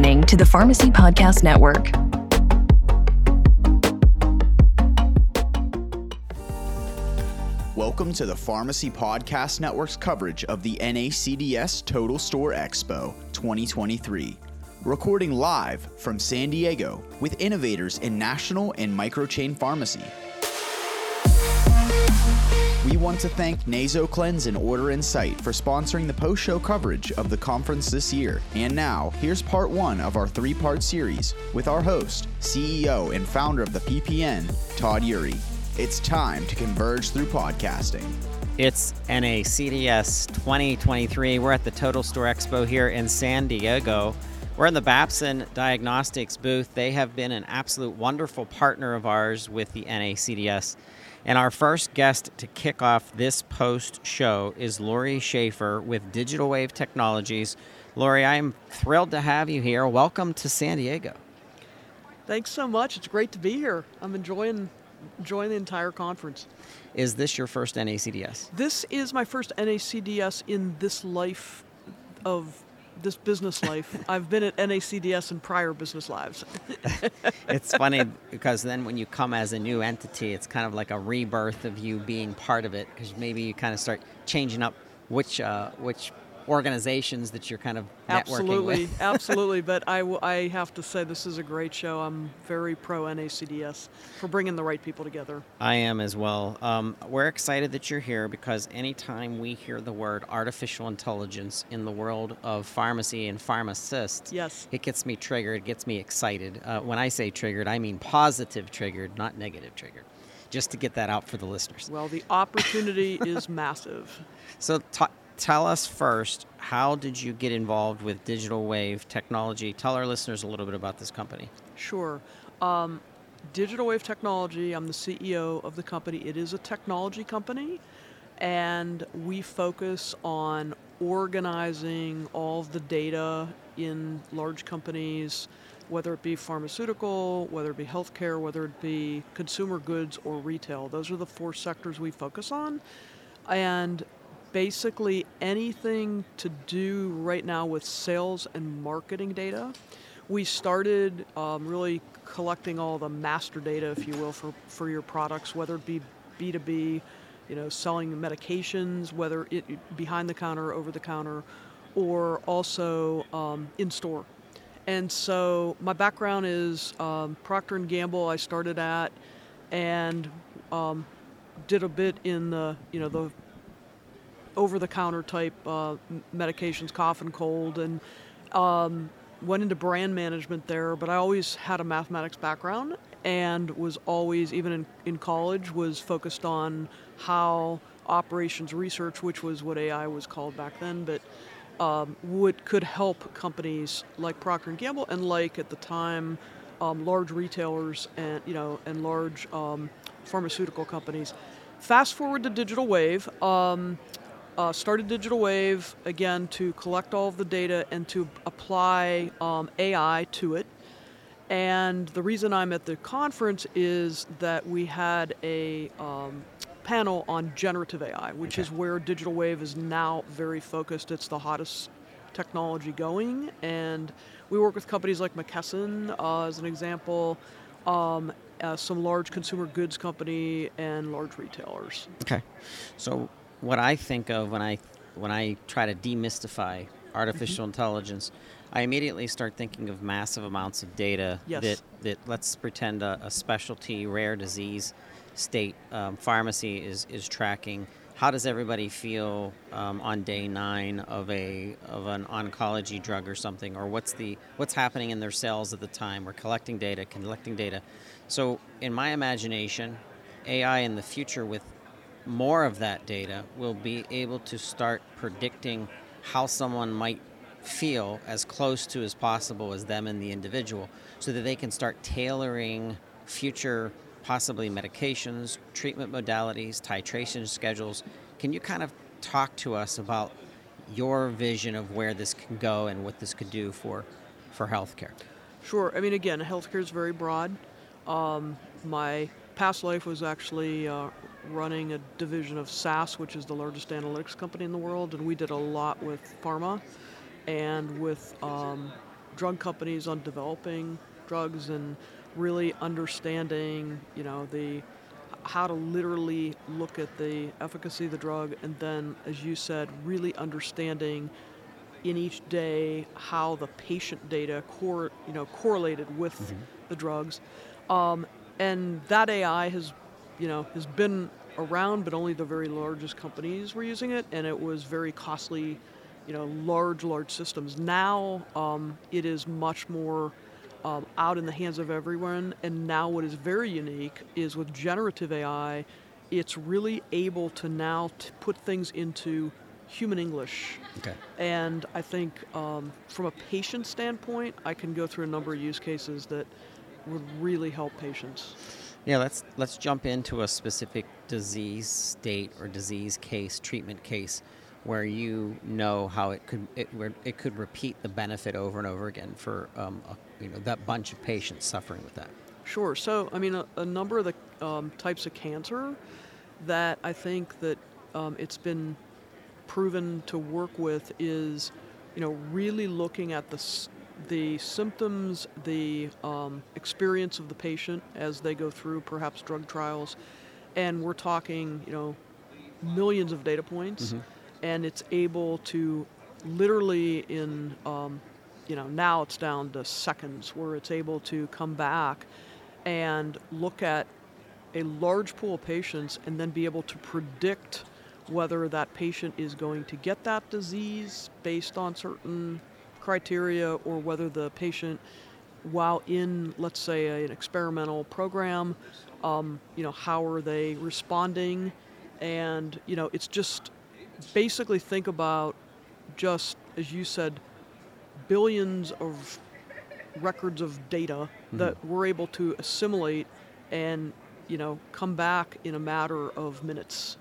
listening to the Pharmacy Podcast Network. Welcome to the Pharmacy Podcast Network's coverage of the NACDS Total Store Expo 2023. Recording live from San Diego with innovators in national and microchain pharmacy. We want to thank Naso Cleanse and Order Insight for sponsoring the post show coverage of the conference this year. And now, here's part one of our three part series with our host, CEO, and founder of the PPN, Todd Eury. It's time to converge through podcasting. It's NACDS 2023. We're at the Total Store Expo here in San Diego. We're in the Babson Diagnostics booth. They have been an absolute wonderful partner of ours with the NACDS. And our first guest to kick off this post show is Lori Schafer with Digital Wave Technologies. Lori, I am thrilled to have you here. Welcome to San Diego. Thanks so much. It's great to be here. I'm enjoying enjoying the entire conference. Is this your first NACDS? This is my first NACDS in this life of this business life. I've been at NACDS in prior business lives. it's funny because then when you come as a new entity, it's kind of like a rebirth of you being part of it because maybe you kind of start changing up which uh, which organizations that you're kind of absolutely, with. absolutely. Absolutely. But I, w- I have to say this is a great show. I'm very pro NACDS for bringing the right people together. I am as well. Um, we're excited that you're here because anytime we hear the word artificial intelligence in the world of pharmacy and pharmacists, yes, it gets me triggered. It gets me excited. Uh, when I say triggered, I mean positive triggered, not negative triggered just to get that out for the listeners. Well, the opportunity is massive. So, t- tell us first, how did you get involved with Digital Wave Technology? Tell our listeners a little bit about this company. Sure. Um, Digital Wave Technology, I'm the CEO of the company. It is a technology company, and we focus on organizing all the data in large companies, whether it be pharmaceutical, whether it be healthcare, whether it be consumer goods or retail. Those are the four sectors we focus on. And basically anything to do right now with sales and marketing data. We started um, really collecting all the master data, if you will, for, for your products, whether it be B2B, you know, selling medications, whether it behind the counter, over the counter, or also um, in store. And so my background is um, Procter and Gamble. I started at, and um, did a bit in the you know the over-the-counter type uh, medications, cough and cold, and um, went into brand management there. But I always had a mathematics background and was always, even in, in college, was focused on how operations research, which was what AI was called back then, but um, would could help companies like Procter and Gamble and like at the time um, large retailers and you know and large um, pharmaceutical companies. Fast forward to digital wave. Uh, started Digital Wave again to collect all of the data and to apply um, AI to it. And the reason I'm at the conference is that we had a um, panel on generative AI, which okay. is where Digital Wave is now very focused. It's the hottest technology going, and we work with companies like McKesson, uh, as an example, um, uh, some large consumer goods company, and large retailers. Okay, so what I think of when I when I try to demystify artificial mm-hmm. intelligence, I immediately start thinking of massive amounts of data yes. that, that let's pretend a, a specialty rare disease state um, pharmacy is, is tracking. How does everybody feel um, on day nine of a of an oncology drug or something, or what's the what's happening in their cells at the time? We're collecting data, collecting data. So, in my imagination, AI in the future with more of that data, we'll be able to start predicting how someone might feel as close to as possible as them and the individual so that they can start tailoring future possibly medications, treatment modalities, titration schedules. Can you kind of talk to us about your vision of where this can go and what this could do for, for healthcare? Sure. I mean, again, healthcare is very broad. Um, my past life was actually uh, running a division of SAS, which is the largest analytics company in the world, and we did a lot with pharma and with um, drug companies on developing drugs and really understanding, you know, the how to literally look at the efficacy of the drug and then as you said really understanding in each day how the patient data cor- you know correlated with mm-hmm. the drugs um, and that AI has you know has been around but only the very largest companies were using it and it was very costly you know large large systems now um, it is much more um, out in the hands of everyone. And now, what is very unique is with generative AI, it's really able to now t- put things into human English. Okay. And I think um, from a patient standpoint, I can go through a number of use cases that would really help patients. Yeah, let's let's jump into a specific disease state or disease case, treatment case where you know how it could it, where it could repeat the benefit over and over again for um, a, you know that bunch of patients suffering with that. Sure. So I mean, a, a number of the um, types of cancer that I think that um, it's been proven to work with is, you know, really looking at the the symptoms, the um, experience of the patient as they go through perhaps drug trials, and we're talking, you know, millions of data points. Mm-hmm and it's able to literally in um, you know now it's down to seconds where it's able to come back and look at a large pool of patients and then be able to predict whether that patient is going to get that disease based on certain criteria or whether the patient while in let's say an experimental program um, you know how are they responding and you know it's just basically think about just, as you said, billions of records of data mm-hmm. that we're able to assimilate and you know come back in a matter of minutes.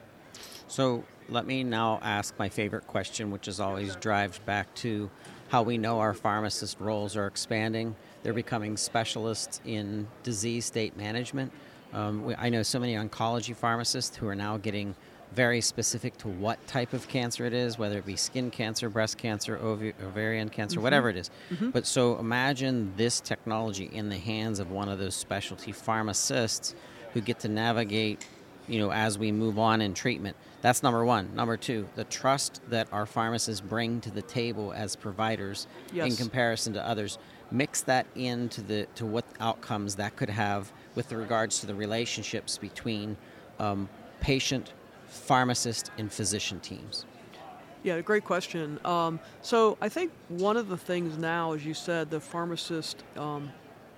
So let me now ask my favorite question, which is always drives back to how we know our pharmacist roles are expanding. They're becoming specialists in disease state management. Um, we, I know so many oncology pharmacists who are now getting very specific to what type of cancer it is, whether it be skin cancer, breast cancer, ov- ovarian cancer, mm-hmm. whatever it is. Mm-hmm. But so imagine this technology in the hands of one of those specialty pharmacists who get to navigate, you know, as we move on in treatment. That's number one. Number two, the trust that our pharmacists bring to the table as providers yes. in comparison to others. Mix that into the to what outcomes that could have with regards to the relationships between um, patient pharmacist and physician teams? Yeah, great question. Um, so I think one of the things now, as you said, the pharmacist um,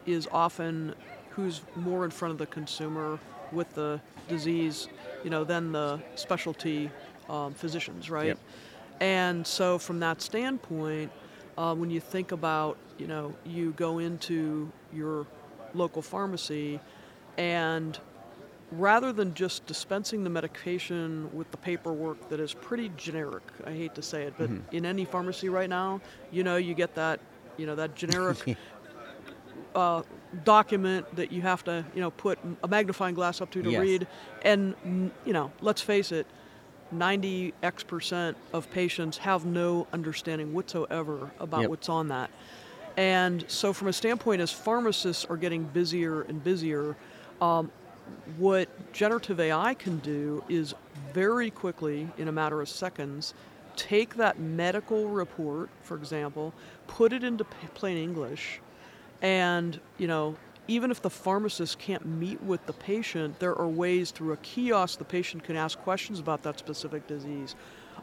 is often who's more in front of the consumer with the disease, you know, than the specialty um, physicians, right? Yep. And so from that standpoint, uh, when you think about, you know, you go into your local pharmacy and rather than just dispensing the medication with the paperwork that is pretty generic, I hate to say it, but mm-hmm. in any pharmacy right now, you know, you get that, you know, that generic uh, document that you have to, you know, put a magnifying glass up to to yes. read, and you know, let's face it. 90 x percent of patients have no understanding whatsoever about yep. what's on that. And so, from a standpoint, as pharmacists are getting busier and busier, um, what generative AI can do is very quickly, in a matter of seconds, take that medical report, for example, put it into plain English, and you know, even if the pharmacist can't meet with the patient, there are ways through a kiosk the patient can ask questions about that specific disease,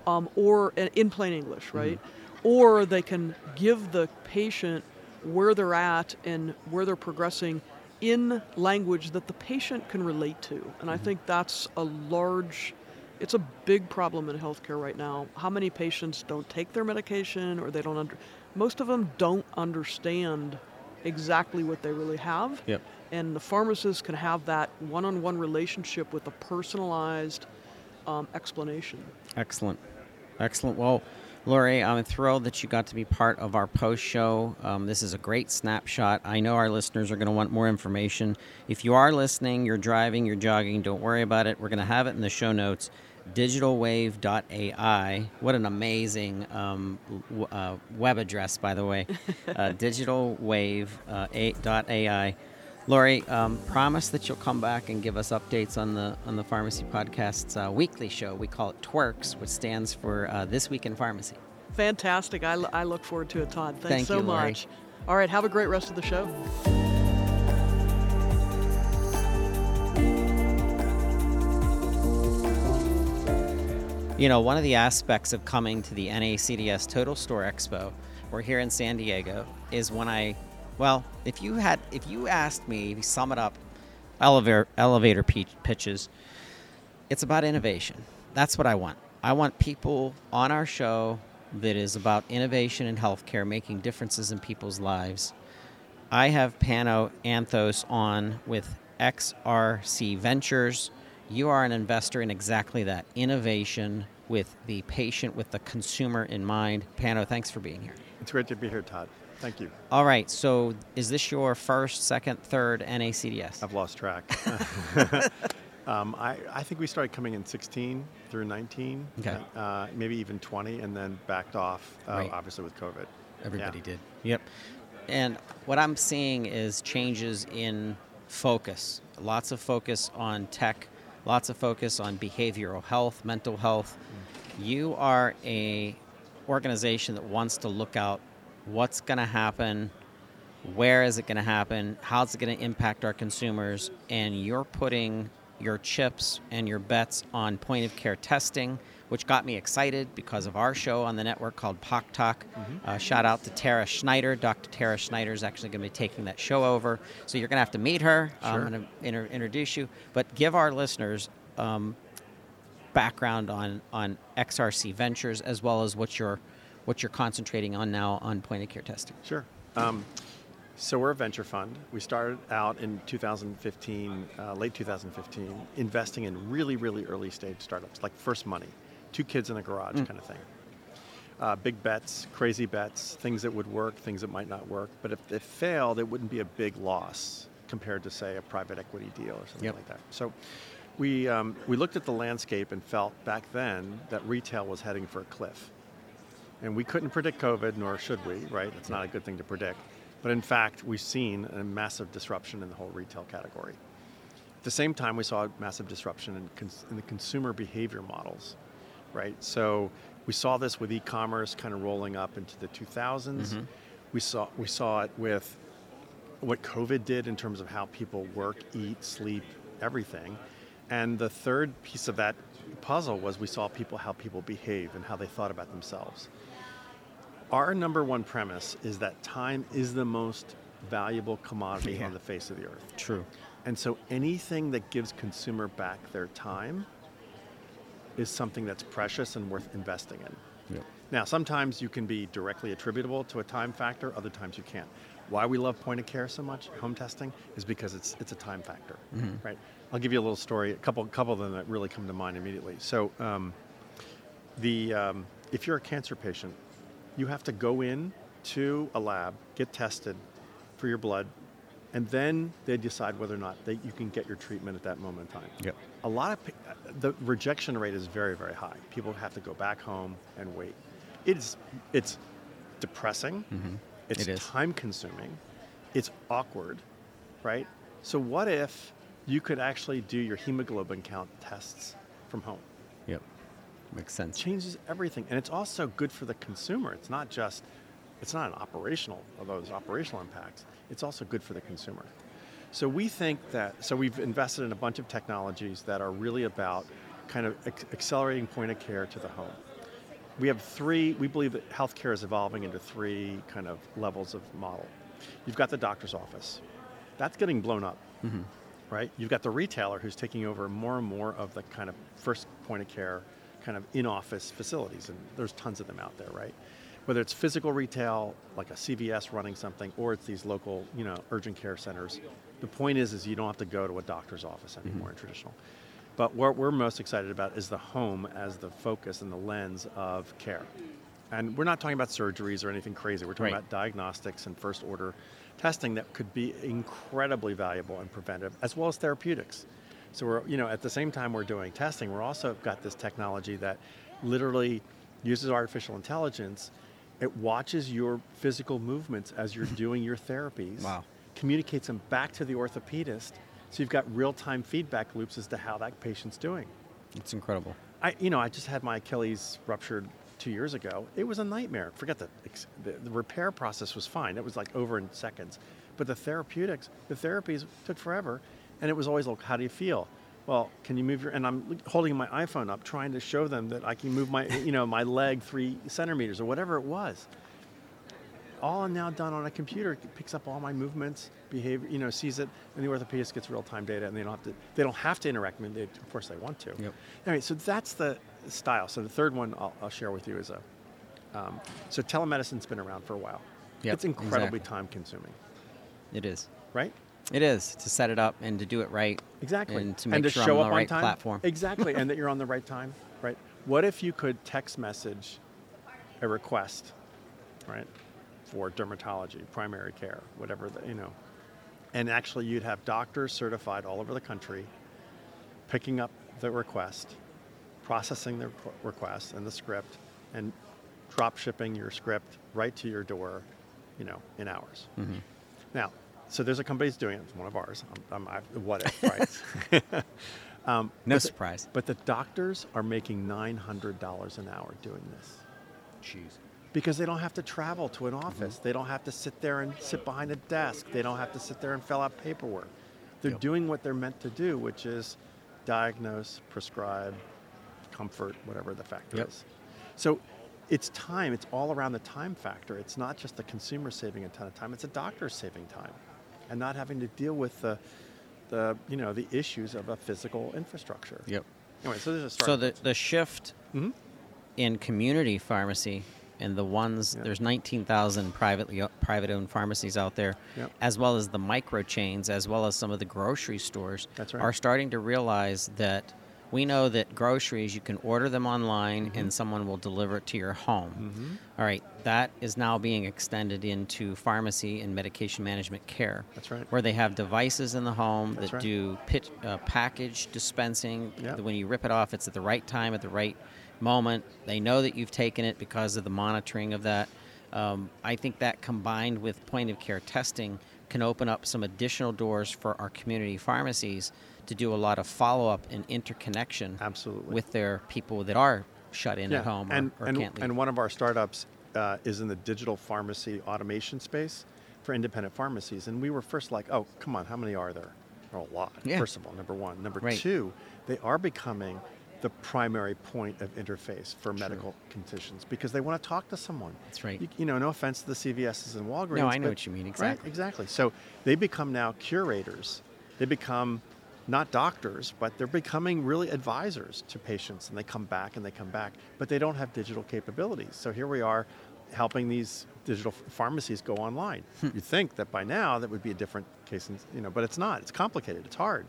um, or in plain English, mm-hmm. right? Mm-hmm. Or they can give the patient where they're at and where they're progressing in language that the patient can relate to. And mm-hmm. I think that's a large, it's a big problem in healthcare right now. How many patients don't take their medication or they don't under, most of them don't understand exactly what they really have. Yep. And the pharmacist can have that one on one relationship with a personalized um, explanation. Excellent. Excellent. Well, Lori, I'm thrilled that you got to be part of our post show. Um, this is a great snapshot. I know our listeners are going to want more information. If you are listening, you're driving, you're jogging, don't worry about it. We're going to have it in the show notes. digitalwave.ai. What an amazing um, w- uh, web address, by the way. uh, digitalwave.ai. Lori, um, promise that you'll come back and give us updates on the on the Pharmacy Podcast's uh, weekly show. We call it Twerks, which stands for uh, This Week in Pharmacy. Fantastic. I, l- I look forward to it, Todd. Thanks Thank so you, Lori. much. All right, have a great rest of the show. You know, one of the aspects of coming to the NACDS Total Store Expo, we're here in San Diego, is when I, well, if you had, if you asked me, if you sum it up, elevator elevator pitches, it's about innovation. That's what I want. I want people on our show that is about innovation in healthcare, making differences in people's lives. I have Pano Anthos on with XRC Ventures. You are an investor in exactly that innovation with the patient, with the consumer in mind. Pano, thanks for being here. It's great to be here, Todd. Thank you. All right, so is this your first, second, third NACDS? I've lost track. um, I, I think we started coming in 16 through 19, Okay. uh, maybe even 20, and then backed off, uh, Right. obviously, with COVID. Everybody Yeah. did. Yep. And what I'm seeing is changes in focus. Lots of focus on tech, lots of focus on behavioral health, mental health. You are a organization that wants to look out what's going to happen, where is it going to happen, how's it going to impact our consumers, and you're putting your chips and your bets on point of care testing, which got me excited because of our show on the network called POC Talk. Uh, shout out to Tara Schneider. Dr. Tara Schneider is actually going to be taking that show over. So you're going to have to meet her. Sure. I'm going to inter- introduce you. But give our listeners um, background on, on XRC Ventures as well as what you're, what you're concentrating on now on point of care testing. Sure. Um, so we're a venture fund. We started out in 2015, uh, late 2015, investing in really, really early stage startups, like first money, two kids in a garage kind of thing. Uh, big bets, crazy bets, things that would work, things that might not work. But if they failed, it wouldn't be a big loss compared to, say, a private equity deal or something Yep. like that. So we, um, we looked at the landscape and felt back then that retail was heading for a cliff. And we couldn't predict COVID, nor should we, right? It's not a good thing to predict. But in fact, we've seen a massive disruption in the whole retail category. At the same time, we saw a massive disruption in, cons- in the consumer behavior models, right? So we saw this with e-commerce kind of rolling up into the 2000s. Mm-hmm. We saw we saw it with what COVID did in terms of how people work, eat, sleep, everything. And the third piece of that puzzle was we saw people how people behave and how they thought about themselves. Our number one premise is that time is the most valuable commodity Yeah. on the face of the earth. True. And so anything that gives consumer back their time is something that's precious and worth investing in. Now, sometimes you can be directly attributable to a time factor, other times you can't. Why we love point of care so much, home testing, is because it's it's a time factor, right? I'll give you a little story, a couple couple of them that really come to mind immediately. So, um, the um, if you're a cancer patient, you have to go in to a lab, get tested for your blood, and then they decide whether or not they, you can get your treatment at that moment in time. Yep. A lot of uh, the rejection rate is very very high. People have to go back home and wait. It's it's depressing. Mm-hmm. It's It is. time consuming. It's awkward, right? So what if you could actually do your hemoglobin count tests from home? Yep. Makes sense. changes everything and it's also good for the consumer it's not just it's not an operational of those operational impacts it's also good for the consumer so we think that so we've invested in a bunch of technologies that are really about kind of ac- accelerating point of care to the home we have three we believe that healthcare is evolving into three kind of levels of model you've got the doctor's office that's getting blown up mm-hmm. right? You've got the retailer who's taking over more and more of the kind of first point of care, kind of in office facilities, and there's tons of them out there, right? Whether it's physical retail, like a CVS running something, or it's these local, you know, urgent care centers. The point is, is you don't have to go to a doctor's office mm-hmm. anymore in traditional. But what we're most excited about is the home as the focus and the lens of care. And we're not talking about surgeries or anything crazy. We're talking Right. about diagnostics and first order testing that could be incredibly valuable and preventive, as well as therapeutics. So we're, you know, at the same time we're doing testing, we're also got this technology that literally uses artificial intelligence. It watches your physical movements as you're doing your therapies. Wow. Communicates them back to the orthopedist. So you've got real-time feedback loops as to how that patient's doing. It's incredible. I, you know, I just had my Achilles ruptured two years ago. It was a nightmare. Forget the, the, the repair process was fine. It was like over in seconds. But the therapeutics, the therapies took forever. And it was always like, how do you feel? Well, can you move your, and I'm holding my iPhone up trying to show them that I can move my, you know, my leg three centimeters or whatever it was. All now done on a computer. It picks up all my movements, behavior, you know, sees it, and the orthopedist gets real-time data, and they don't have to. They don't have to interact. I mean, they, of course, they want to. Yep. All right. So that's the style. So the third one I'll, I'll share with you is a. Um, so telemedicine's been around for a while. Yep, it's incredibly exactly. time-consuming, It is. right? It is to set it up and to do it right. Exactly. And to make sure show I'm on the right time. platform. Exactly, and that you're on the right time, right? What if you could text message a request, right, for dermatology, primary care, whatever the, you know, and actually you'd have doctors certified all over the country picking up the request, processing the request and the script, and drop shipping your script right to your door, you know, in hours. Mm-hmm. Now, so there's a company that's doing it. It's one of ours. I'm, I'm, I, what if, right? um, No but the- surprise. but the doctors are making $900 an hour doing this Jeez. Because they don't have to travel to an office. Mm-hmm. They don't have to sit there and sit behind a desk. They don't have to sit there and fill out paperwork. They're Yep. doing what they're meant to do, which is diagnose, prescribe, comfort, whatever the factor Yep. is. So it's time. It's all around the time factor. It's not just the consumer saving a ton of time. It's a doctor saving time, and not having to deal with the, the you know the issues of a physical infrastructure. Yep. Anyway, so there's a So start. the the shift Mhm. in community pharmacy and the ones Yeah. there's 19,000 privately private owned pharmacies out there, Yep. as well as the micro chains, as well as some of the grocery stores, right. are starting to realize that we know that groceries you can order them online Mm-hmm. and someone will deliver it to your home. All right, that is now being extended into pharmacy and medication management care. That's right. Where they have devices in the home That's that right. do pit, uh, package dispensing. Yep. When you rip it off, it's at the right time, at the right moment. They know that you've taken it because of the monitoring of that. Um, I think that combined with point of care testing can open up some additional doors for our community pharmacies to do a lot of follow up and interconnection Absolutely. with their people that are shut in at home or, and, or and, can't leave. and one of our startups uh, is in the digital pharmacy automation space for independent pharmacies. And we were first like, oh, come on, how many are there? There are a lot, Yeah. first of all, number one. Number Right. two, they are becoming the primary point of interface for medical conditions because they want to talk to someone. That's right. You, you know, no offense to the CVSs and Walgreens. No, I know but- what you mean, Right, exactly. exactly. So they become now curators. They become not doctors, but they're becoming really advisors to patients, and they come back and they come back, but they don't have digital capabilities. So here we are, helping these digital pharmacies go online. Hmm. You'd think that by now that would be a different case, you know, but it's not. It's complicated. It's hard.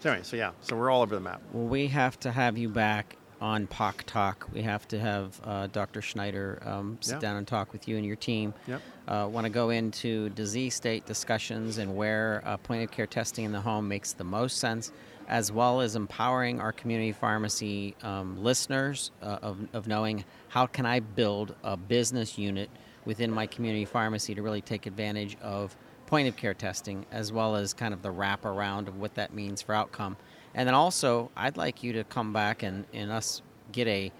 So anyway, so yeah, so we're all over the map. Well, we have to have you back on POC Talk. We have to have uh, Dr. Schneider um, sit Yeah. down and talk with you and your team. Yep. Uh, Want to go into disease state discussions and where uh, point of care testing in the home makes the most sense, as well as empowering our community pharmacy um, listeners uh, of, of knowing how can I build a business unit within my community pharmacy to really take advantage of point of care testing as well as kind of the wraparound of what that means for outcome. And then also, I'd like you to come back and, and us get a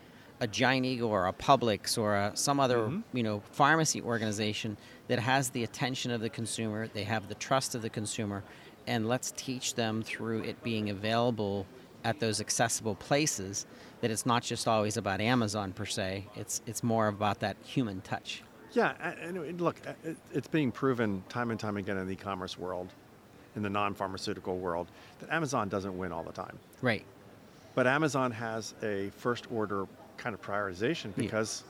a Giant Eagle or a Publix or a, some other mm-hmm. you know pharmacy organization that has the attention of the consumer, they have the trust of the consumer, and let's teach them through it being available at those accessible places that it's not just always about Amazon per se. It's it's more about that human touch. Yeah, and look, it's being proven time and time again in the e-commerce world, in the non-pharmaceutical world, that Amazon doesn't win all the time. Right. But Amazon has a first order kind of prioritization Yeah. because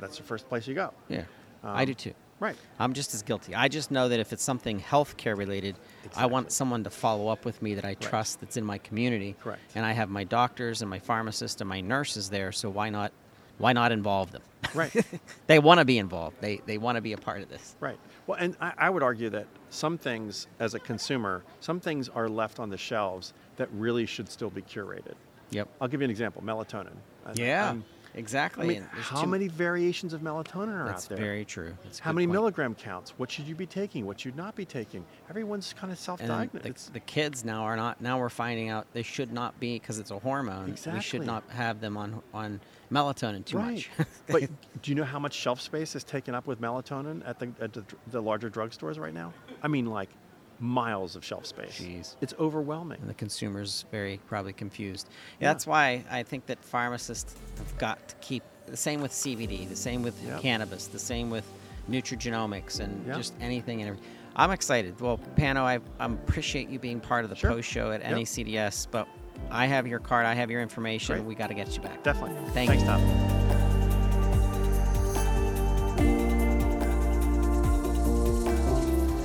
that's the first place you go. Yeah. I Um, do too. Right. I'm just as guilty. I just know that if it's something healthcare related, I want someone to follow up with me that I trust that's in my community. Correct. And I have my doctors and my pharmacists and my nurses there, so why not why not involve them? Right. they want to be involved. They they want to be a part of this. Right. Well, and I, I would argue that some things, as a consumer, some things are left on the shelves that really should still be curated. Yep. I'll give you an example: melatonin. Yeah. I'm- exactly. I mean, how many variations of melatonin are That's out there? very true. That's How many point. milligram counts? What should you be taking? What should you not be taking? Everyone's kind of self-diagnosed. the, the kids now are not. Now we're finding out they should not be because it's a hormone. Exactly. We should not have them on on melatonin too right. much. but do you know how much shelf space is taken up with melatonin at the at the, the larger drugstores right now? I mean, like miles of shelf space. Jeez. It's overwhelming. and the consumer's very probably confused. Yeah. That's why I think that pharmacists have got to keep the same with CBD, the same with Yep. cannabis, the same with nutrigenomics, and Yep. just anything and everything. I'm excited. Well, Pano, I, I appreciate you being part of the Sure. post show at Yep. NACDS, but I have your card, I have your information. Great. We got to get you back. Definitely. Thank Thanks, you. Todd.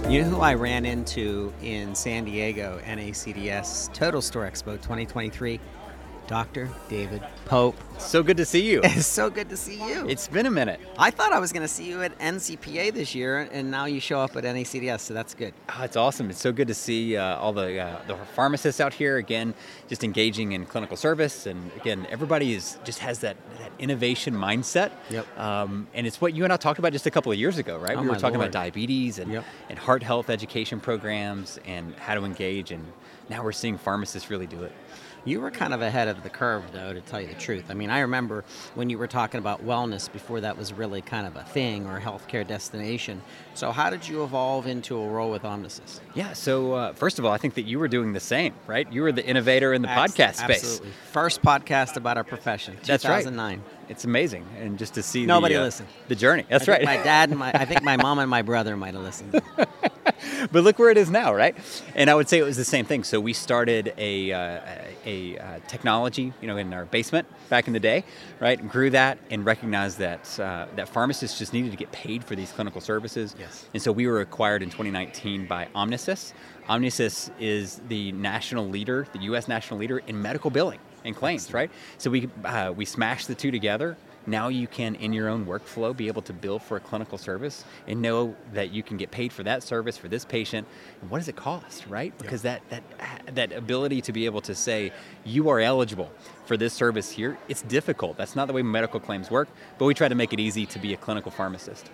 You know who I ran into in San Diego, NACDS Total Store Expo 2023? Dr. David Pope. So good to see you. It's so good to see you. It's been a minute. I thought I was going to see you at NCPA this year, and now you show up at NACDS, so that's good. Oh, it's awesome. It's so good to see uh, all the uh, the pharmacists out here again, just engaging in clinical service, and again, everybody is just has that, that innovation mindset. Yep. Um, and it's what you and I talked about just a couple of years ago, right? Oh, we were talking Lord. about diabetes and Yep. and heart health education programs and how to engage, and now we're seeing pharmacists really do it. You were kind of ahead of the curve, though, to tell you the truth. I mean, I remember when you were talking about wellness before that was really kind of a thing or a healthcare destination. So, how did you evolve into a role with Omnisys? Yeah. So uh, first of all, I think that you were doing the same, right? You were the innovator in the podcast space. Absolutely. First podcast about our profession. That's right. 2009. It's amazing, and just to see Nobody the, uh, listened. the journey. That's right. My dad and my, I think my mom and my brother might have listened. but look where it is now, right? And I would say it was the same thing. So we started a, uh, a, uh technology, you know, in our basement back in the day, right? And grew that and recognized that uh, that pharmacists just needed to get paid for these clinical services. Yes. And so we were acquired in 2019 by Omnisys. Omnisys is the national leader, the U.S. national leader in medical billing and claims, right? So we uh, we smashed the two together. Now you can, in your own workflow, be able to bill for a clinical service and know that you can get paid for that service for this patient. And what does it cost, right? Because that that that ability to be able to say you are eligible for this service here, it's difficult. That's not the way medical claims work. But we try to make it easy to be a clinical pharmacist.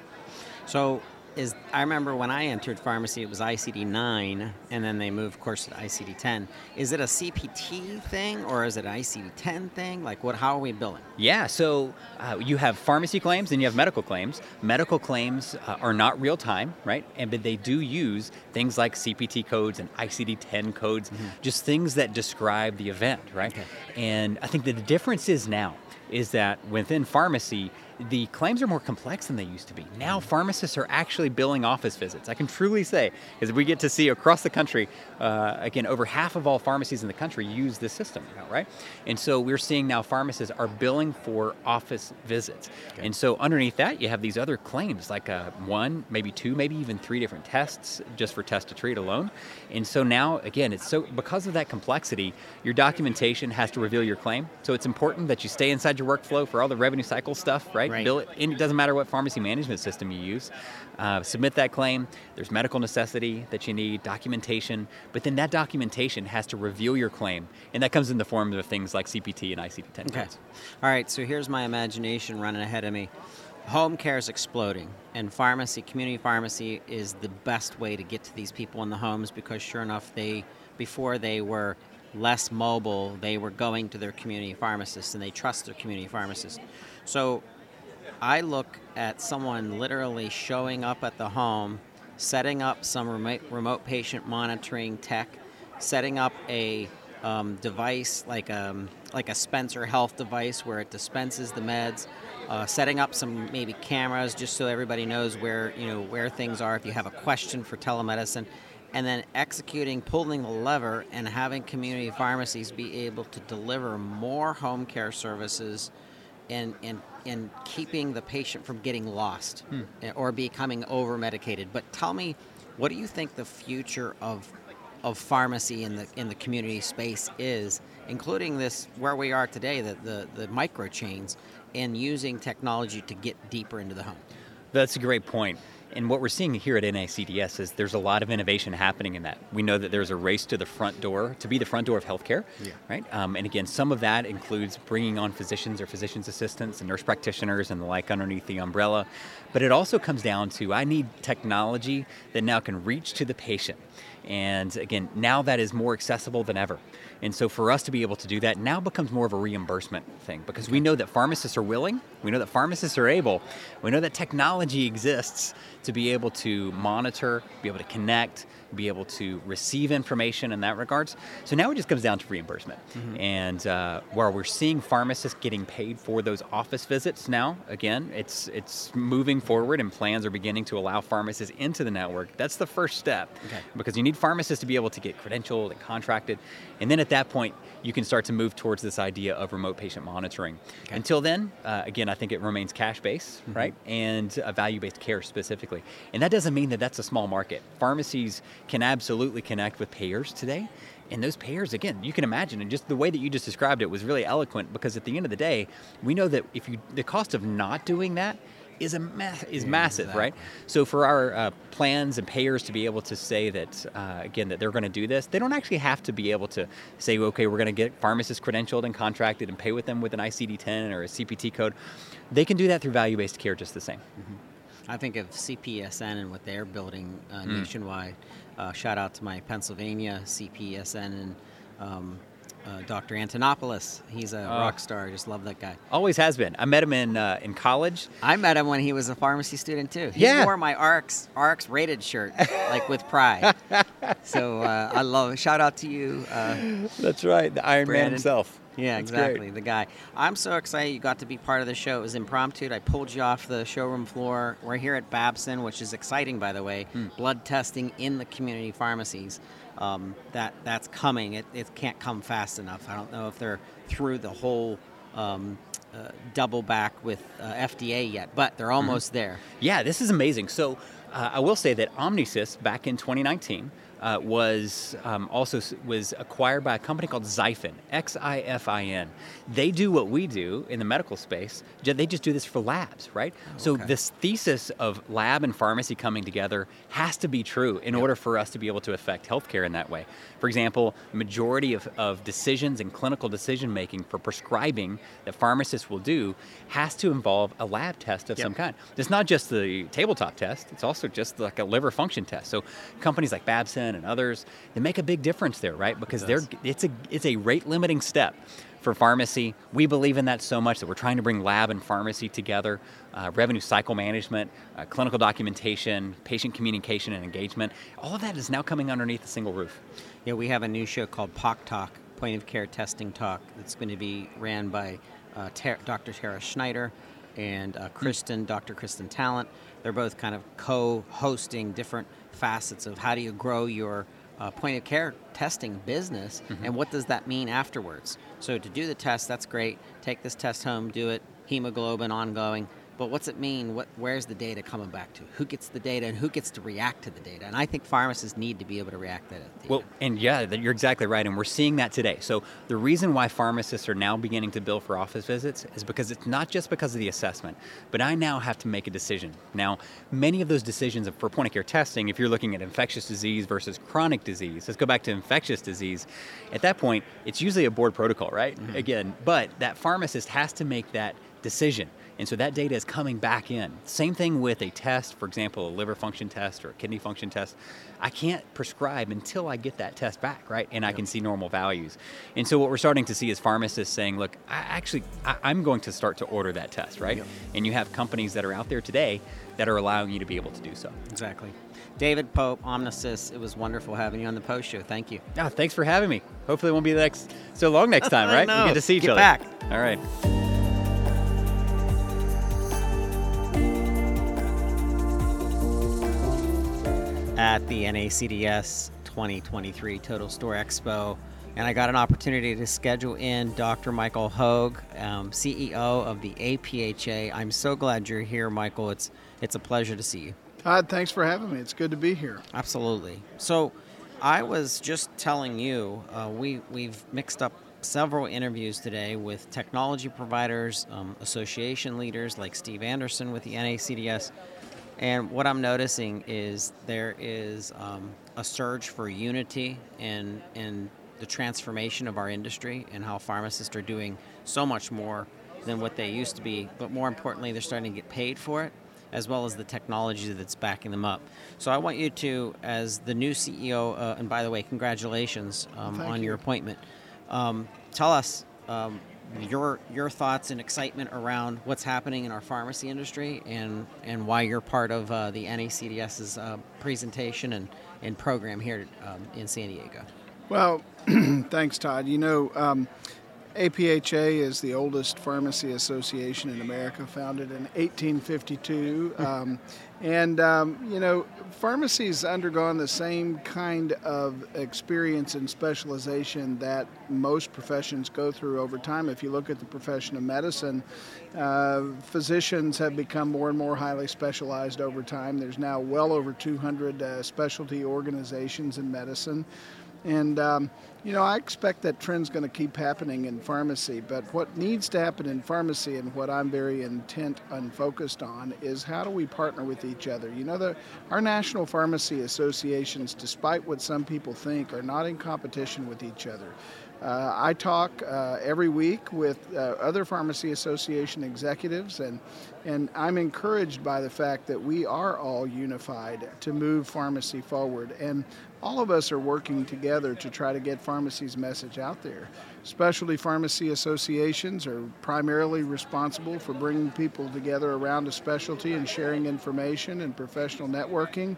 So is I remember when I entered pharmacy, it was ICD nine, and then they moved, of course, to ICD ten. Is it a CPT thing or is it an ICD ten thing? Like, what? How are we billing? Yeah, so uh, you have pharmacy claims and you have medical claims. Medical claims uh, are not real time, right? And but they do use things like CPT codes and ICD-10 codes, just things that describe the event, right? Okay. And I think that the difference is now is that within pharmacy, the claims are more complex than they used to be. Now pharmacists are actually billing office visits. I can truly say, because we get to see across the country, uh, again, over half of all pharmacies in the country use this system now, right? And so we're seeing now pharmacists are billing for office visits. And so underneath that, you have these other claims, like uh, one, maybe two, maybe even three different tests just for test to treat alone. And so now, again, it's so because of that complexity, your documentation has to reveal your claim. So it's important that you stay inside your workflow for all the revenue cycle stuff, right? Right. Bill it. And it doesn't matter what pharmacy management system you use. Uh, submit that claim. There's medical necessity that you need, documentation, but then that documentation has to reveal your claim, and that comes in the form of things like CPT and ICD-10 Okay. codes. All right, so here's my imagination running ahead of me. Home care is exploding, and pharmacy, community pharmacy, is the best way to get to these people in the homes because, sure enough, they before they were less mobile, they were going to their community pharmacist, and they trust their community pharmacist. So, I look at someone literally showing up at the home, setting up some remote, remote patient monitoring tech, setting up a um, device like a, like a Spencer Health device where it dispenses the meds, uh, setting up some maybe cameras just so everybody knows where you know where things are. If you have a question for telemedicine, and then executing, pulling the lever, and having community pharmacies be able to deliver more home care services and, and, and keeping the patient from getting lost eh, or becoming over medicated. But tell me, what do you think the future of, of pharmacy in the, in the community space is? including this where we are today, the, the, the micro chains, and using technology to get deeper into the home. That's a great point. And what we're seeing here at NACDS is there's a lot of innovation happening in that. We know that there's a race to the front door to be the front door of healthcare, Yeah. right? Um, and again, some of that includes bringing on physicians or physicians assistants and nurse practitioners and the like underneath the umbrella. But it also comes down to I need technology that now can reach to the patient. And again, now that is more accessible than ever. And so for us to be able to do that now becomes more of a reimbursement thing because we know that pharmacists are willing, we know that pharmacists are able, we know that technology exists to be able to monitor, be able to connect, be able to receive information in that regards. So now it just comes down to reimbursement. And uh, where we're seeing pharmacists getting paid for those office visits now, again, it's it's moving forward and plans are beginning to allow pharmacists into the network. That's the first step Okay. because you need pharmacists to be able to get credentialed and contracted. And then at that point, you can start to move towards this idea of remote patient monitoring. Until then, uh, again, I think it remains cash based, right? And uh, value based care specifically. And that doesn't mean that that's a small market. Pharmacies can absolutely connect with payers today. And those payers, again, you can imagine, and just the way that you just described it was really eloquent because at the end of the day, we know that if you, the cost of not doing that is a ma- is massive, right? So for our uh, plans and payers to be able to say that uh, again that they're going to do this, they don't actually have to be able to say, okay, we're going to get pharmacists credentialed and contracted and pay with them with an ICD-10 or a CPT code. They can do that through value-based care just the same. I think of CPESN and what they're building uh, Hmm. nationwide. Uh, shout out to my Pennsylvania CPESN and um, uh, Dr. Antonopoulos. He's a Oh. rock star. I just love that guy. Always has been. I met him in uh, in college. I met him when he was a pharmacy student too. He Yeah. wore my RX RX rated shirt like with pride. so uh, I love. Shout out to you. Uh, That's right, the Iron Brandon. himself. Yeah, That's great. exactly. The guy. I'm so excited you got to be part of the show. It was impromptu. I pulled you off the showroom floor. We're here at Babson, which is exciting, by the way. Hmm. Blood testing in the community pharmacies. Um, that that's coming. It, it can't come fast enough. I don't know if they're through the whole um, uh, double back with uh, FDA yet, but they're almost there. Yeah, this is amazing. So uh, I will say that Omnisys back in 2019 uh, was um, also was acquired by a company called Xifin, X-I-F-I-N. They do what we do in the medical space. They just do this for labs, right? So this thesis of lab and pharmacy coming together has to be true in order for us to be able to affect healthcare in that way. For example, majority of, of decisions and clinical decision making for prescribing that pharmacists will do has to involve a lab test of Yep. some kind. It's not just the tabletop test, it's also just like a liver function test. So companies like Babson and others, they make a big difference there, right? Because they're it's a it's a rate limiting step for pharmacy. We believe in that so much that we're trying to bring lab and pharmacy together. Uh, revenue cycle management, uh, clinical documentation, patient communication and engagement, all of that is now coming underneath a single roof. Yeah, we have a new show called POC Talk, Point of Care Testing Talk. That's going to be ran by uh, Ter- Dr. Tara Schneider and uh, Kristen, Dr. Kristen Talent. They're both kind of co-hosting different facets of how do you grow your uh, point of care testing business and what does that mean afterwards. So to do the test, that's great. Take this test home, do it. Hemoglobin ongoing. But what's it mean? What, where's the data coming back to? Who gets the data and who gets to react to the data? And I think pharmacists need to be able to react to that. Well, and yeah, you're exactly right, and we're seeing that today. So the reason why pharmacists are now beginning to bill for office visits is because it's not just because of the assessment, but I now have to make a decision. Now, many of those decisions for point of care testing, if you're looking at infectious disease versus chronic disease, let's go back to infectious disease. At that point, it's usually a board protocol, right? Mm-hmm. Again, but that pharmacist has to make that decision. And so that data is coming back in. Same thing with a test, for example, a liver function test or a kidney function test. I can't prescribe until I get that test back, right? And I can see normal values. And so what we're starting to see is pharmacists saying, look, I actually, I, I'm going to start to order that test, right? And you have companies that are out there today that are allowing you to be able to do so. Exactly. David Pope, Omnisys, it was wonderful having you on the post show. Thank you. Ah, thanks for having me. Hopefully it won't be the next so long next time, right? We get to see each Get other. back. All right. At the NACDS 2023 Total Store Expo, and I got an opportunity to schedule in Dr. Michael Hogue, um, CEO of the APHA. I'm so glad you're here, Michael. It's it's a pleasure to see you. Todd, thanks for having me. It's good to be here. Absolutely. So, I was just telling you, uh, we we've mixed up several interviews today with technology providers, um, association leaders like Steve Anderson with the NACDS. And what I'm noticing is there is um, a surge for unity in, in the transformation of our industry and how pharmacists are doing so much more than what they used to be. But more importantly, they're starting to get paid for it, as well as the technology that's backing them up. So I want you to, as the new CEO, uh, and by the way, congratulations um, on you. your appointment. Um, tell us um, your your thoughts and excitement around what's happening in our pharmacy industry and and why you're part of uh, the NACDS's uh, presentation and, and program here um, in San Diego. Well, thanks, Todd. You know, um, APHA is the oldest pharmacy association in America, founded in 1852. Um, and, um, you know, pharmacy's undergone the same kind of experience and specialization that most professions go through over time. If you look at the profession of medicine, uh, physicians have become more and more highly specialized over time. There's now well over 200 uh, specialty organizations in medicine. And, um, you know, I expect that trend's going to keep happening in pharmacy. But what needs to happen in pharmacy and what I'm very intent and focused on is how do we partner with each other? You know, the, our national pharmacy associations, despite what some people think, are not in competition with each other. Uh, I talk uh, every week with uh, other pharmacy association executives, and and I'm encouraged by the fact that we are all unified to move pharmacy forward. And all of us are working together to try to get pharmacy's message out there. Specialty pharmacy associations are primarily responsible for bringing people together around a specialty and sharing information and professional networking.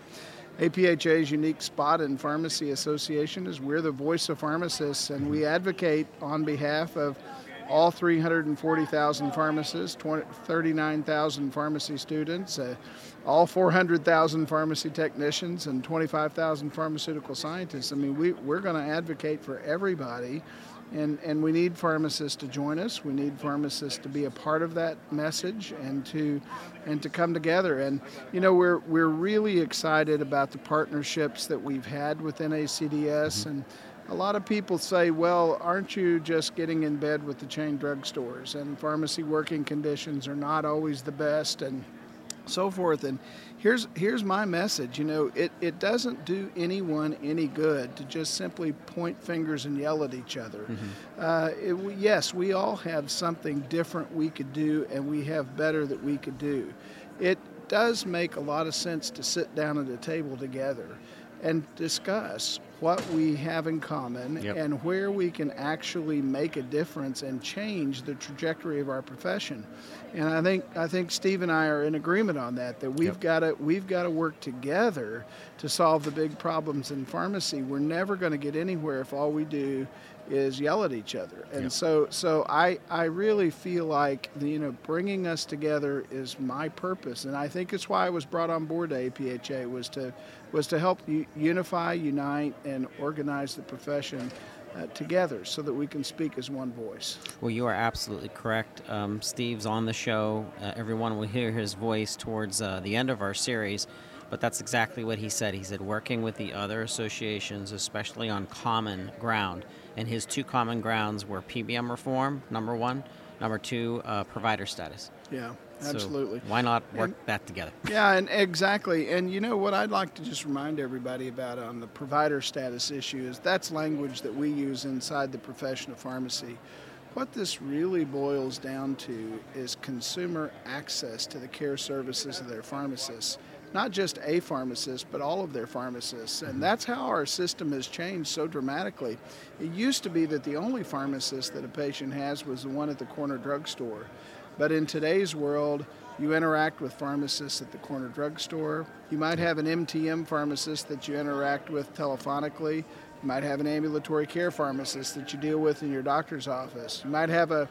APHA's unique spot in Pharmacy Association is we're the voice of pharmacists and we advocate on behalf of all 340,000 pharmacists, 39,000 pharmacy students, uh, all 400,000 pharmacy technicians, and 25,000 pharmaceutical scientists. I mean, we, we're going to advocate for everybody, and, and we need pharmacists to join us. We need pharmacists to be a part of that message and to and to come together. And you know, we're we're really excited about the partnerships that we've had with NACDS mm-hmm. and a lot of people say, well, aren't you just getting in bed with the chain drugstores? And pharmacy working conditions are not always the best and so forth. And here's here's my message. You know, it, it doesn't do anyone any good to just simply point fingers and yell at each other. Mm-hmm. Uh, it, yes, we all have something different we could do, and we have better that we could do. It does make a lot of sense to sit down at a table together and discuss what we have in common yep. and where we can actually make a difference and change the trajectory of our profession. And I think I think Steve and I are in agreement on that that we've yep. got to we've got to work together to solve the big problems in pharmacy. We're never going to get anywhere if all we do is yell at each other. And so so I I really feel like the, you know bringing us together is my purpose and I think it's why I was brought on board to APHA was to was to help unify, unite and organize the profession uh, together so that we can speak as one voice. Well, you are absolutely correct. Um, Steve's on the show. Uh, everyone will hear his voice towards uh, the end of our series. But that's exactly what he said. He said working with the other associations, especially on common ground. And his two common grounds were PBM reform, number one, number two, uh, provider status. Yeah, absolutely. So why not work and, that together? Yeah, and exactly. And you know what I'd like to just remind everybody about on the provider status issue is that's language that we use inside the profession of pharmacy. What this really boils down to is consumer access to the care services of their pharmacists not just a pharmacist, but all of their pharmacists. And mm-hmm. that's how our system has changed so dramatically. It used to be that the only pharmacist that a patient has was the one at the corner drugstore. But in today's world, you interact with pharmacists at the corner drugstore. You might have an MTM pharmacist that you interact with telephonically. You might have an ambulatory care pharmacist that you deal with in your doctor's office. You might have a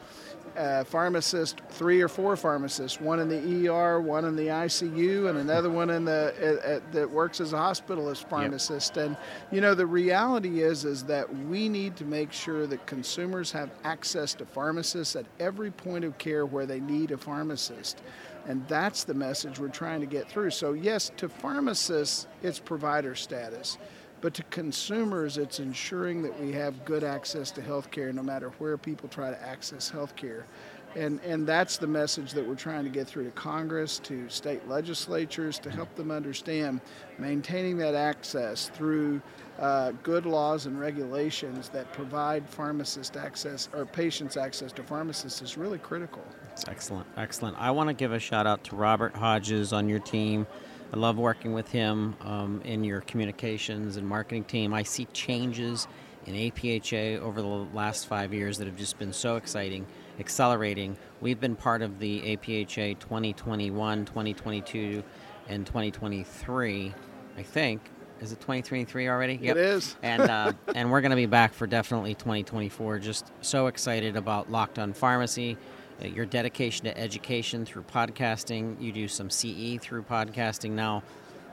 uh, pharmacist, three or four pharmacists, one in the ER, one in the ICU, and another one in the uh, uh, that works as a hospitalist pharmacist. Yep. And you know, the reality is is that we need to make sure that consumers have access to pharmacists at every point of care where they need a pharmacist. And that's the message we're trying to get through. So yes, to pharmacists, it's provider status. But to consumers, it's ensuring that we have good access to health care no matter where people try to access health care. And, and that's the message that we're trying to get through to Congress, to state legislatures, to help them understand maintaining that access through uh, good laws and regulations that provide pharmacist access or patients access to pharmacists is really critical. It's excellent, excellent. I want to give a shout out to Robert Hodges on your team. I love working with him um, in your communications and marketing team. I see changes in APHA over the last five years that have just been so exciting accelerating. We've been part of the APHA 2021, 2022, and 2023. I think is it 2023 already? Yep. It is. and uh, and we're going to be back for definitely 2024. Just so excited about Locked On Pharmacy. Uh, your dedication to education through podcasting. You do some CE through podcasting now.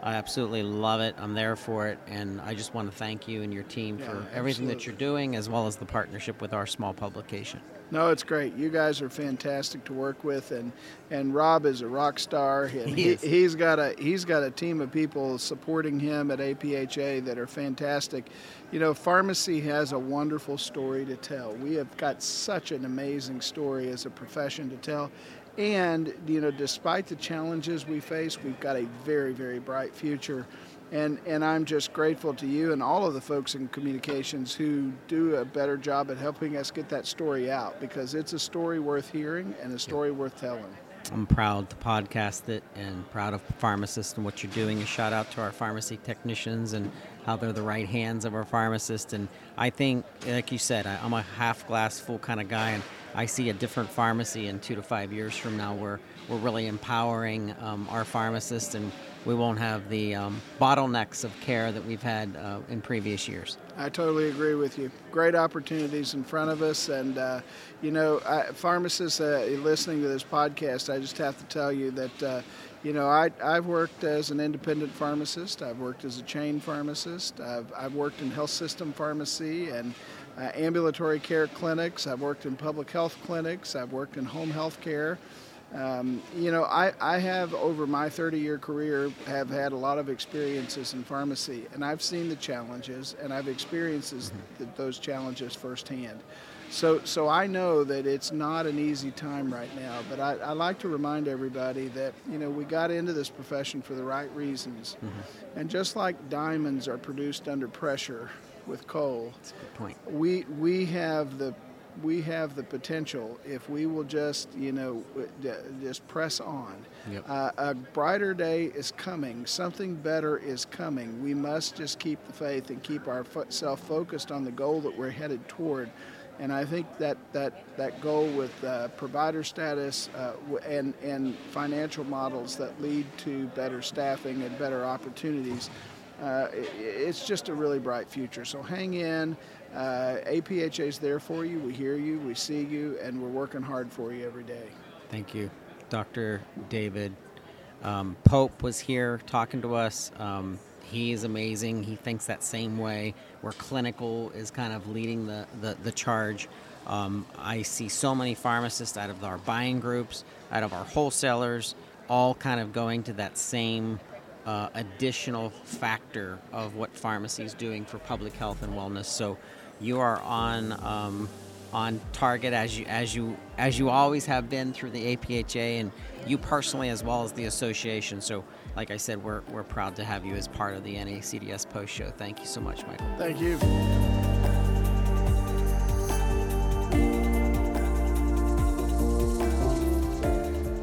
I absolutely love it. I'm there for it, and I just want to thank you and your team yeah, for absolutely. everything that you're doing, as well as the partnership with our small publication. No, it's great. You guys are fantastic to work with, and and Rob is a rock star. And he, he has got a he's got a team of people supporting him at APHA that are fantastic. You know, pharmacy has a wonderful story to tell. We have got such an amazing story as a profession to tell. And, you know, despite the challenges we face, we've got a very, very bright future. And, and I'm just grateful to you and all of the folks in communications who do a better job at helping us get that story out because it's a story worth hearing and a story worth telling. I'm proud to podcast it and proud of pharmacists and what you're doing. A shout out to our pharmacy technicians and how they're the right hands of our pharmacists. And I think, like you said, I, am a half glass full kind of guy, and I see a different pharmacy in two to five years from now where we're really empowering um, our pharmacists and we won't have the um, bottlenecks of care that we've had uh, in previous years. I totally agree with you. Great opportunities in front of us, and uh, you know, I, pharmacists uh, listening to this podcast, I just have to tell you that. You know, I, I've worked as an independent pharmacist. I've worked as a chain pharmacist. I've, I've worked in health system pharmacy and uh, ambulatory care clinics. I've worked in public health clinics. I've worked in home health care. Um, you know, I, I have over my 30 year career have had a lot of experiences in pharmacy, and I've seen the challenges and I've experienced mm-hmm. those challenges firsthand. So, so I know that it's not an easy time right now, but I, I like to remind everybody that you know we got into this profession for the right reasons, mm-hmm. and just like diamonds are produced under pressure with coal, point. we we have the we have the potential if we will just you know just press on. Yep. uh, a brighter day is coming. Something better is coming. We must just keep the faith and keep ourselves focused on the goal that we're headed toward and I think that that, that goal with uh, provider status uh, and and financial models that lead to better staffing and better opportunities, uh, it, it's just a really bright future. So hang in. Uh, APHA is there for you. We hear you, we see you, and we're working hard for you every day. Thank you. Dr. David um, Pope was here talking to us. Um, he's amazing. He thinks that same way, where clinical is kind of leading the, the, the charge. Um, I see so many pharmacists out of our buying groups, out of our wholesalers, all kind of going to that same uh, additional factor of what pharmacy is doing for public health and wellness. So you are on um, on target as you as you as you always have been through the APHA and you personally as well as the association. So, like I said, we're we're proud to have you as part of the NACDS post show. Thank you so much, Michael. Thank you.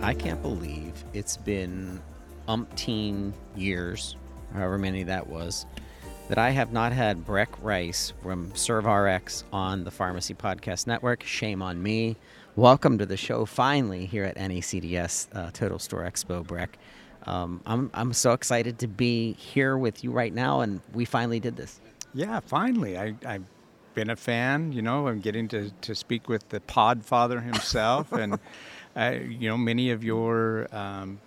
I can't believe it's been umpteen years, however many that was, that I have not had Breck Rice from ServRx on the Pharmacy Podcast Network. Shame on me. Welcome to the show finally here at NACDS uh, Total Store Expo, Breck. Um, I'm, I'm so excited to be here with you right now, and we finally did this. Yeah, finally. I, I've been a fan, you know, I'm getting to, to speak with the Podfather himself, and, uh, you know, many of your um,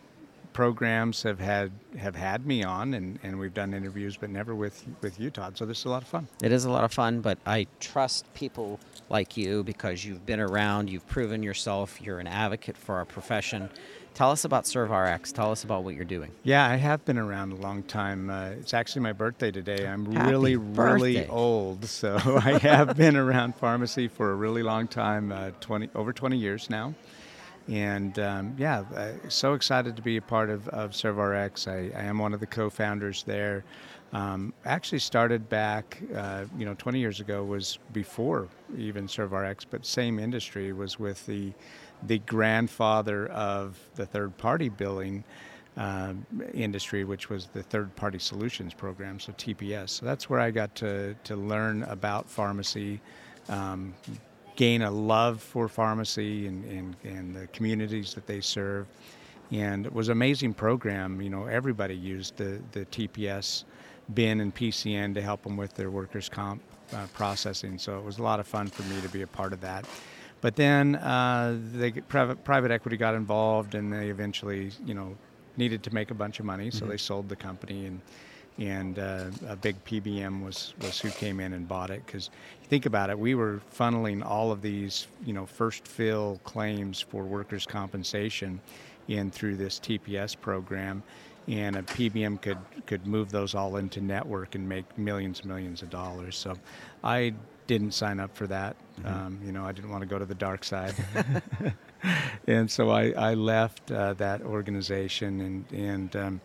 programs have had have had me on, and, and we've done interviews, but never with with you, Todd. So this is a lot of fun. It is a lot of fun, but I trust people like you because you've been around, you've proven yourself, you're an advocate for our profession. Tell us about ServRx. Tell us about what you're doing. Yeah, I have been around a long time. Uh, it's actually my birthday today. I'm Happy really, really old, so I have been around pharmacy for a really long time, uh, 20 over 20 years now. And um, yeah, so excited to be a part of, of ServRx. I, I am one of the co-founders there. Um, actually started back, uh, you know, 20 years ago was before even ServRx, but same industry was with the the grandfather of the third-party billing um, industry, which was the third-party solutions program, so TPS. So that's where I got to to learn about pharmacy. Um, gain a love for pharmacy and, and, and the communities that they serve. And it was an amazing program. You know, everybody used the, the TPS bin and PCN to help them with their workers' comp uh, processing. So it was a lot of fun for me to be a part of that. But then uh, get private, private equity got involved, and they eventually, you know, needed to make a bunch of money, so they sold the company and and uh, a big PBM was, was who came in and bought it. Because think about it, we were funneling all of these, you know, first fill claims for workers' compensation in through this TPS program, and a PBM could could move those all into network and make millions and millions of dollars. So, I didn't sign up for that. Um, you know, I didn't want to go to the dark side. and so I, I left uh, that organization and, and um,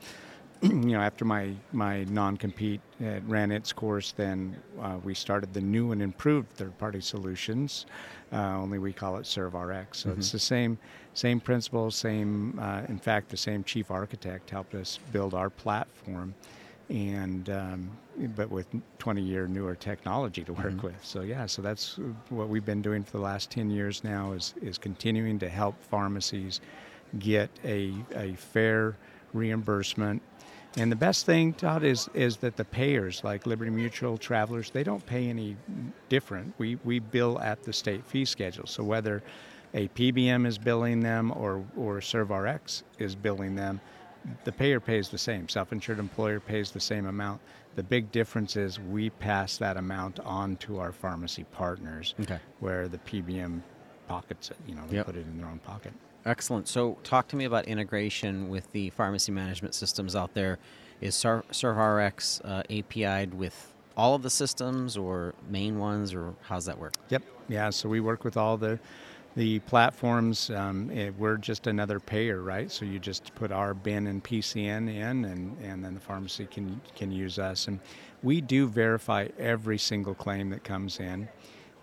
you know, after my, my non-compete ran its course, then uh, we started the new and improved third-party solutions. Uh, only we call it ServRx. So it's the same same principle, same. Uh, in fact, the same chief architect helped us build our platform, and um, but with 20-year newer technology to work with. So yeah, so that's what we've been doing for the last 10 years now is is continuing to help pharmacies get a a fair reimbursement and the best thing, Todd, is is that the payers like Liberty Mutual, Travelers, they don't pay any different. We we bill at the state fee schedule. So whether a PBM is billing them or or ServRx is billing them, the payer pays the same. Self-insured employer pays the same amount. The big difference is we pass that amount on to our pharmacy partners, Okay. where the PBM pockets it. You know, they Yep. put it in their own pocket. Excellent. So, talk to me about integration with the pharmacy management systems out there. Is Ser- ServRx uh, API'd with all of the systems or main ones, or how's that work? Yep. Yeah. So we work with all the the platforms. Um, eh, we're just another payer, right? So you just put our bin and PCN in, and, and then the pharmacy can can use us. And we do verify every single claim that comes in.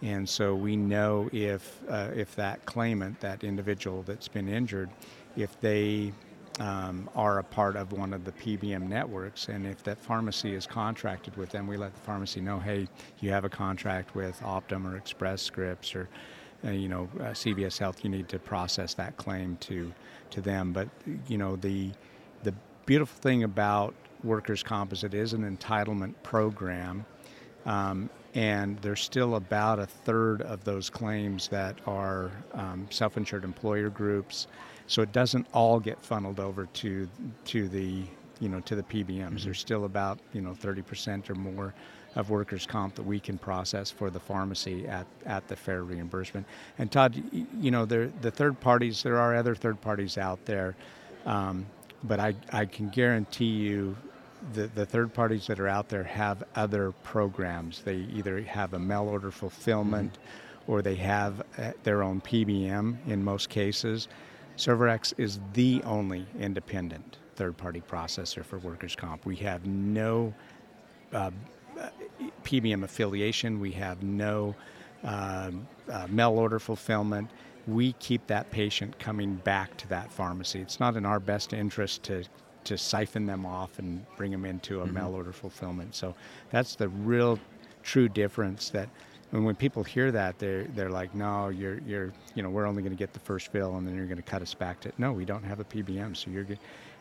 And so we know if uh, if that claimant, that individual that's been injured, if they um, are a part of one of the PBM networks, and if that pharmacy is contracted with them, we let the pharmacy know, hey, you have a contract with Optum or Express Scripts or uh, you know uh, CVS Health, you need to process that claim to to them. But you know the the beautiful thing about workers' comp is it is an entitlement program. Um, and there's still about a third of those claims that are um, self-insured employer groups, so it doesn't all get funneled over to to the you know to the PBMs. There's still about you know 30% or more of workers' comp that we can process for the pharmacy at, at the fair reimbursement. And Todd, you know there the third parties. There are other third parties out there, um, but I I can guarantee you the, the third parties that are out there have other programs. They either have a mail order fulfillment or they have uh, their own PBM in most cases. ServRx is the only independent third party processor for workers' comp. We have no uh, PBM affiliation, we have no um, uh, mail order fulfillment. We keep that patient coming back to that pharmacy. It's not in our best interest to to siphon them off and bring them into a mm-hmm. mail order fulfillment. So that's the real true difference that and when people hear that they're they're like no you're you're you know we're only going to get the first fill and then you're going to cut us back to no we don't have a PBM so you're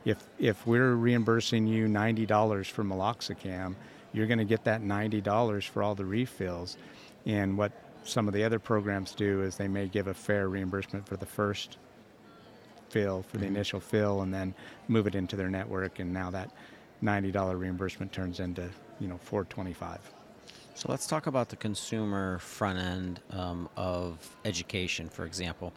if if we're reimbursing you $90 for meloxicam you're going to get that $90 for all the refills. And what some of the other programs do is they may give a fair reimbursement for the first fill for the initial fill, and then move it into their network. And now that $90 reimbursement turns into you know 425. So let's talk about the consumer front end um, of education, for example.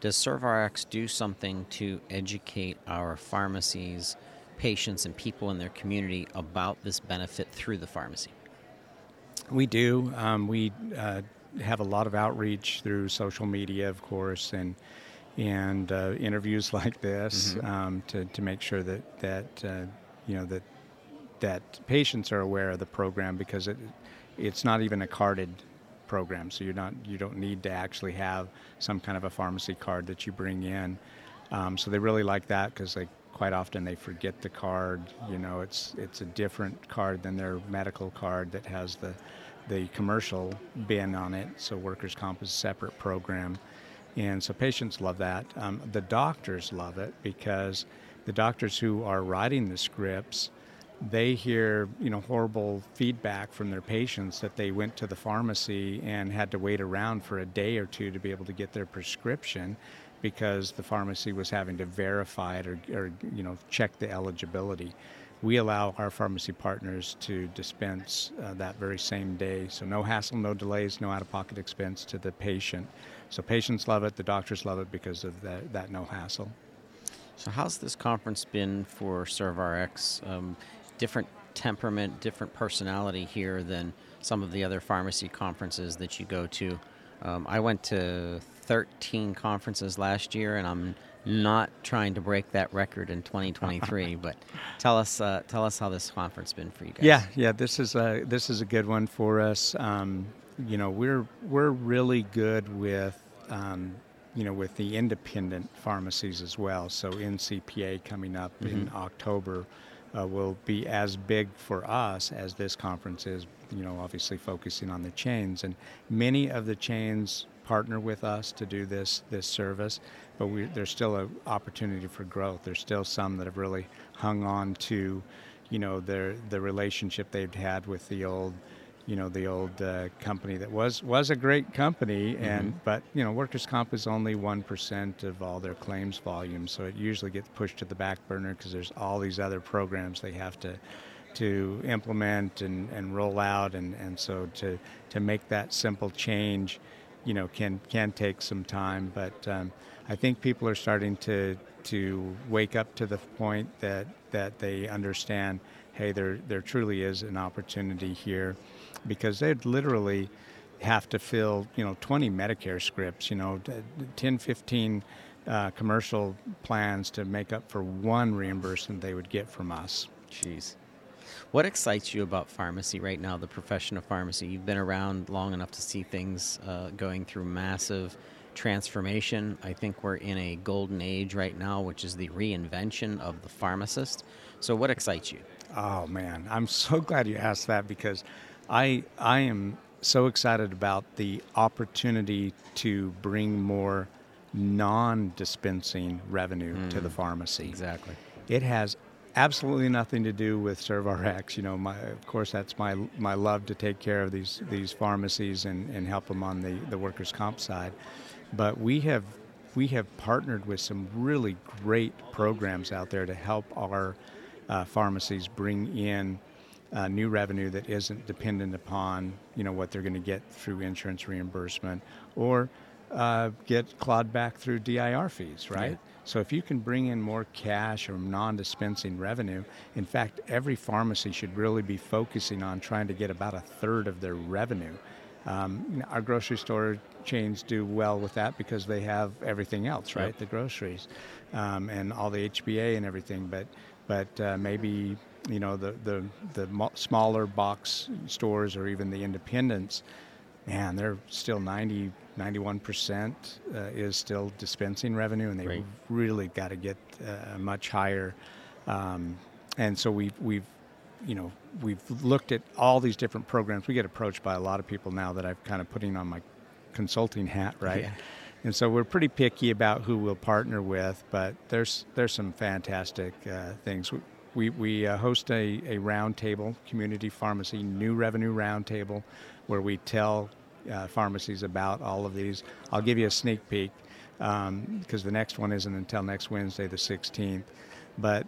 Does ServRx do something to educate our pharmacies, patients, and people in their community about this benefit through the pharmacy? We do. Um, we uh, have a lot of outreach through social media, of course, and and uh, interviews like this mm-hmm. um, to, to make sure that that uh, you know that that patients are aware of the program because it it's not even a carded program, so you're not you don't need to actually have some kind of a pharmacy card that you bring in. Um, so they really like that because they quite often they forget the card. You know, it's it's a different card than their medical card that has the the commercial bin on it. So workers' comp is a separate program, and so patients love that. Um, the doctors love it because the doctors who are writing the scripts they hear you know horrible feedback from their patients that they went to the pharmacy and had to wait around for a day or two to be able to get their prescription because the pharmacy was having to verify it or, or you know check the eligibility we allow our pharmacy partners to dispense uh, that very same day so no hassle no delays no out-of-pocket expense to the patient so patients love it the doctors love it because of that, that no hassle so how's this conference been for ServRx? Um, different temperament, different personality here than some of the other pharmacy conferences that you go to. Um, I went to 13 conferences last year, and I'm not trying to break that record in 2023. but tell us, uh, tell us how this conference been for you guys. Yeah, yeah, this is a this is a good one for us. Um, you know, we're we're really good with. Um, you know, with the independent pharmacies as well. So NCPA coming up mm-hmm. in October, uh, will be as big for us as this conference is, you know, obviously focusing on the chains. And many of the chains partner with us to do this this service, but we, there's still an opportunity for growth. There's still some that have really hung on to, you know, their the relationship they've had with the old you know the old uh, company that was was a great company and mm-hmm. but you know workers comp is only 1% of all their claims volume so it usually gets pushed to the back burner because there's all these other programs they have to to implement and, and roll out and, and so to to make that simple change you know can can take some time but um, I think people are starting to to wake up to the point that that they understand hey there there truly is an opportunity here because they'd literally have to fill, you know, 20 Medicare scripts, you know, 10, 15 uh, commercial plans to make up for one reimbursement they would get from us. Jeez. What excites you about pharmacy right now, the profession of pharmacy? You've been around long enough to see things uh, going through massive transformation. I think we're in a golden age right now, which is the reinvention of the pharmacist. So, what excites you? Oh, man. I'm so glad you asked that because I I am so excited about the opportunity to bring more non-dispensing revenue mm, to the mm, pharmacy. Exactly. It has absolutely nothing to do with ServRx. You know, my, of course, that's my my love to take care of these these pharmacies and, and help them on the, the workers' comp side. But we have we have partnered with some really great programs out there to help our uh, pharmacies bring in uh, new revenue that isn't dependent upon you know what they're going to get through insurance reimbursement or uh, get clawed back through DIR fees, right? Yeah. So if you can bring in more cash or non-dispensing revenue, in fact, every pharmacy should really be focusing on trying to get about a third of their revenue. Um, our grocery store chains do well with that because they have everything else, right? Yep. The groceries um, and all the HBA and everything, but but uh, maybe you know the the the smaller box stores or even the independents man they're still 90 91% uh, is still dispensing revenue and they've really got to get uh, much higher. Um, and so we've we've you know we've looked at all these different programs. We get approached by a lot of people now that I've kind of putting on my consulting hat right? Yeah. and so we're pretty picky about who we'll partner with but there's there's some fantastic uh, things. We, we uh, host a, a roundtable, community pharmacy new revenue roundtable, where we tell uh, pharmacies about all of these. I'll give you a sneak peek. because the next one isn't until next Wednesday, the 16th. But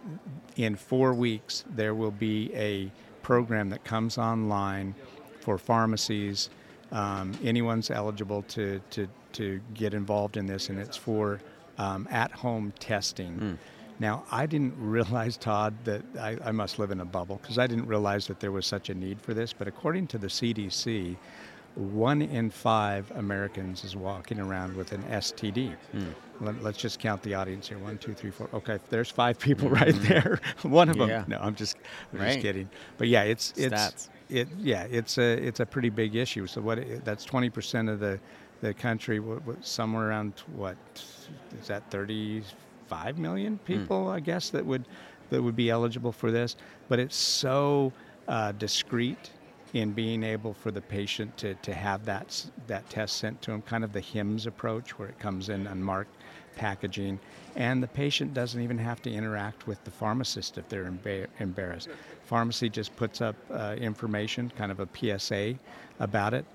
in four weeks, there will be a program that comes online for pharmacies. Um, anyone's eligible to, to, to get involved in this, and it's for um, at home testing. Now, I didn't realize, Todd, that I, I must live in a bubble because I didn't realize that there was such a need for this. But according to the CDC, one in five Americans is walking around with an STD. Hmm. Let, us just count the audience here. One, two, three, four. Okay, there's five people right mm-hmm. there. one of them. Yeah. No, I'm just, I'm Right. just kidding. But yeah, it's it's Stats. it. Yeah, it's a it's a pretty big issue. So what? That's 20 percent of the the country. What, what, somewhere around what is that? 35 million hmm. people, I guess, that would that would be eligible for this. But it's so uh, discreet in being able for the patient to, to have that that test sent to them, kind of the HIMS approach, where it comes in unmarked packaging, and the patient doesn't even have to interact with the pharmacist if they're emba- embarrassed. Pharmacy just puts up uh, information, kind of a PSA about it.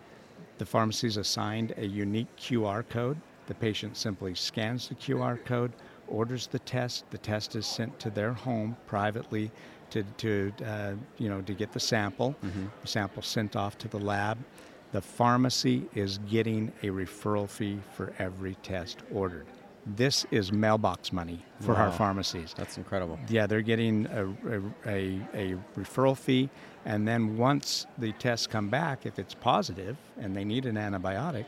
The pharmacy is assigned a unique QR code. The patient simply scans the QR code, orders the test. The test is sent to their home privately to, to uh, you know, to get the sample. The sample sent off to the lab. The pharmacy is getting a referral fee for every test ordered. This is mailbox money for our pharmacies. That's incredible. Yeah, they're getting a, a, a, a referral fee, and then once the tests come back, if it's positive and they need an antibiotic,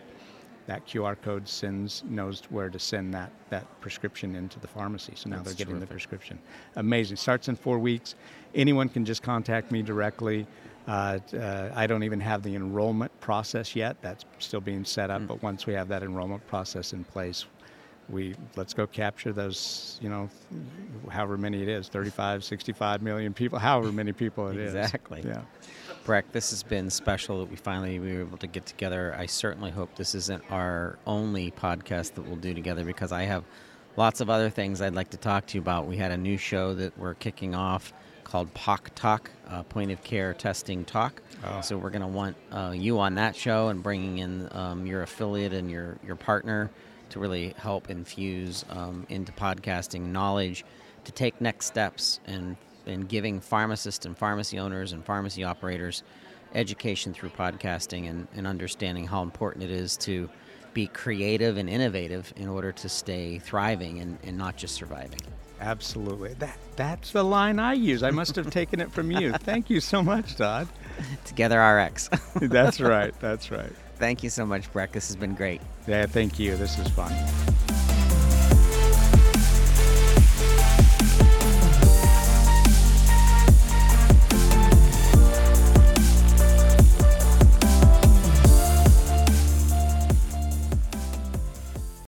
that QR code sends knows where to send that, that prescription into the pharmacy. So now That's they're getting the prescription. Amazing. Starts in four weeks. Anyone can just contact me directly. Uh, uh, I don't even have the enrollment process yet. That's still being set up. But once we have that enrollment process in place, we let's go capture those. You know, however many it is 35, 65 million people, however many people it is. Exactly. Yeah. Breck, this has been special that we finally we were able to get together. I certainly hope this isn't our only podcast that we'll do together because I have lots of other things I'd like to talk to you about. We had a new show that we're kicking off called POC Talk, uh, Point of Care Testing Talk. So we're going to want uh, you on that show and bringing in um, your affiliate and your, your partner to really help infuse um, into podcasting knowledge to take next steps and in giving pharmacists and pharmacy owners and pharmacy operators education through podcasting and, and understanding how important it is to be creative and innovative in order to stay thriving and, and not just surviving. Absolutely. That that's the line I use. I must have taken it from you. Thank you so much, Todd. Together RX. That's right. That's right. Thank you so much, Breck. This has been great. Yeah, thank you. This is fun.